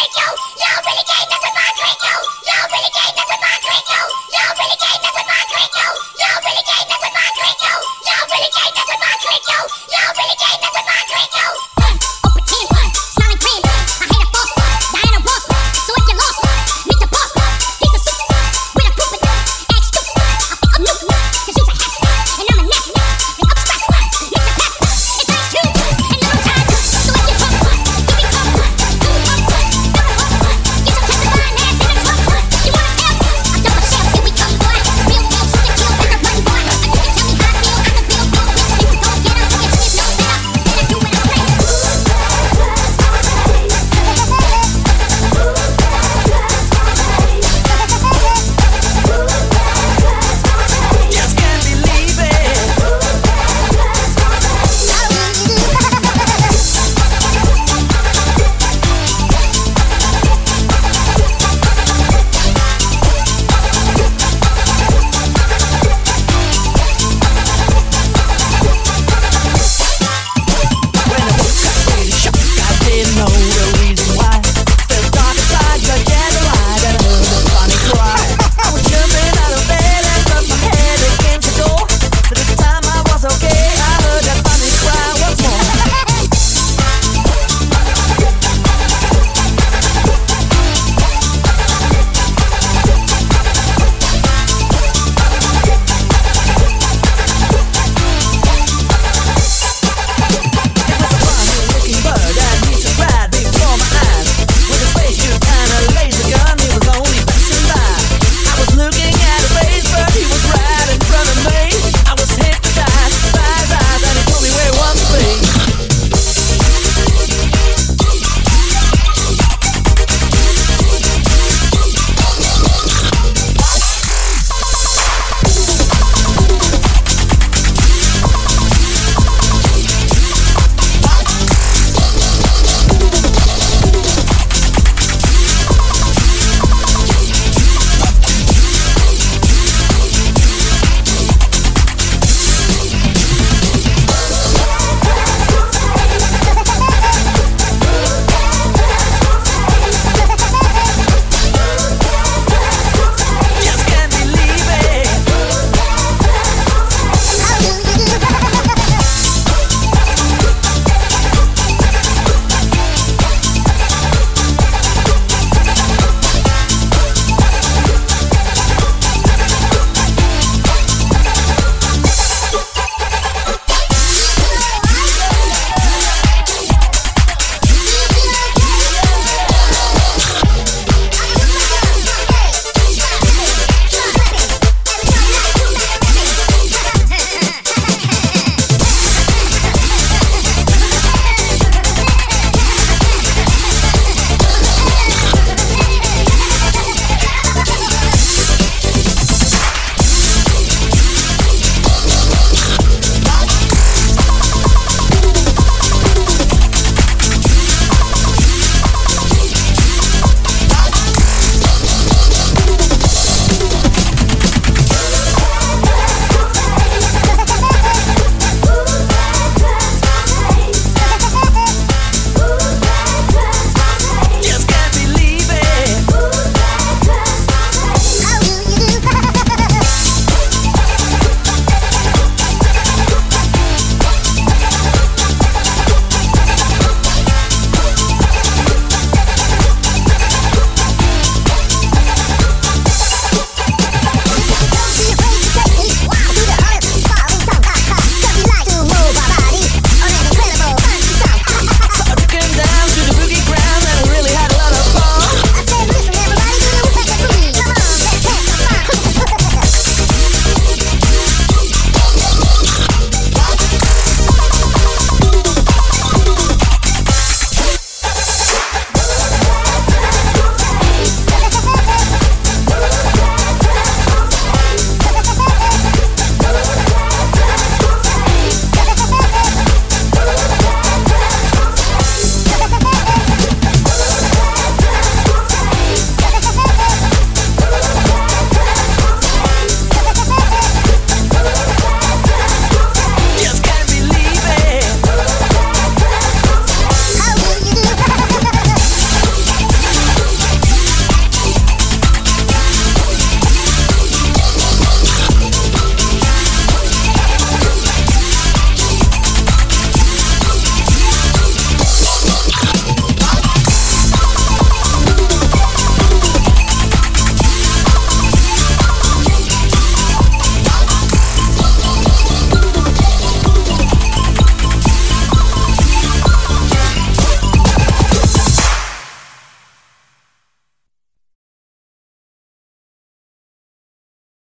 Yo, renegade, that's a mockery, yo. really renegade, that's a mockery, yo. really renegade, that's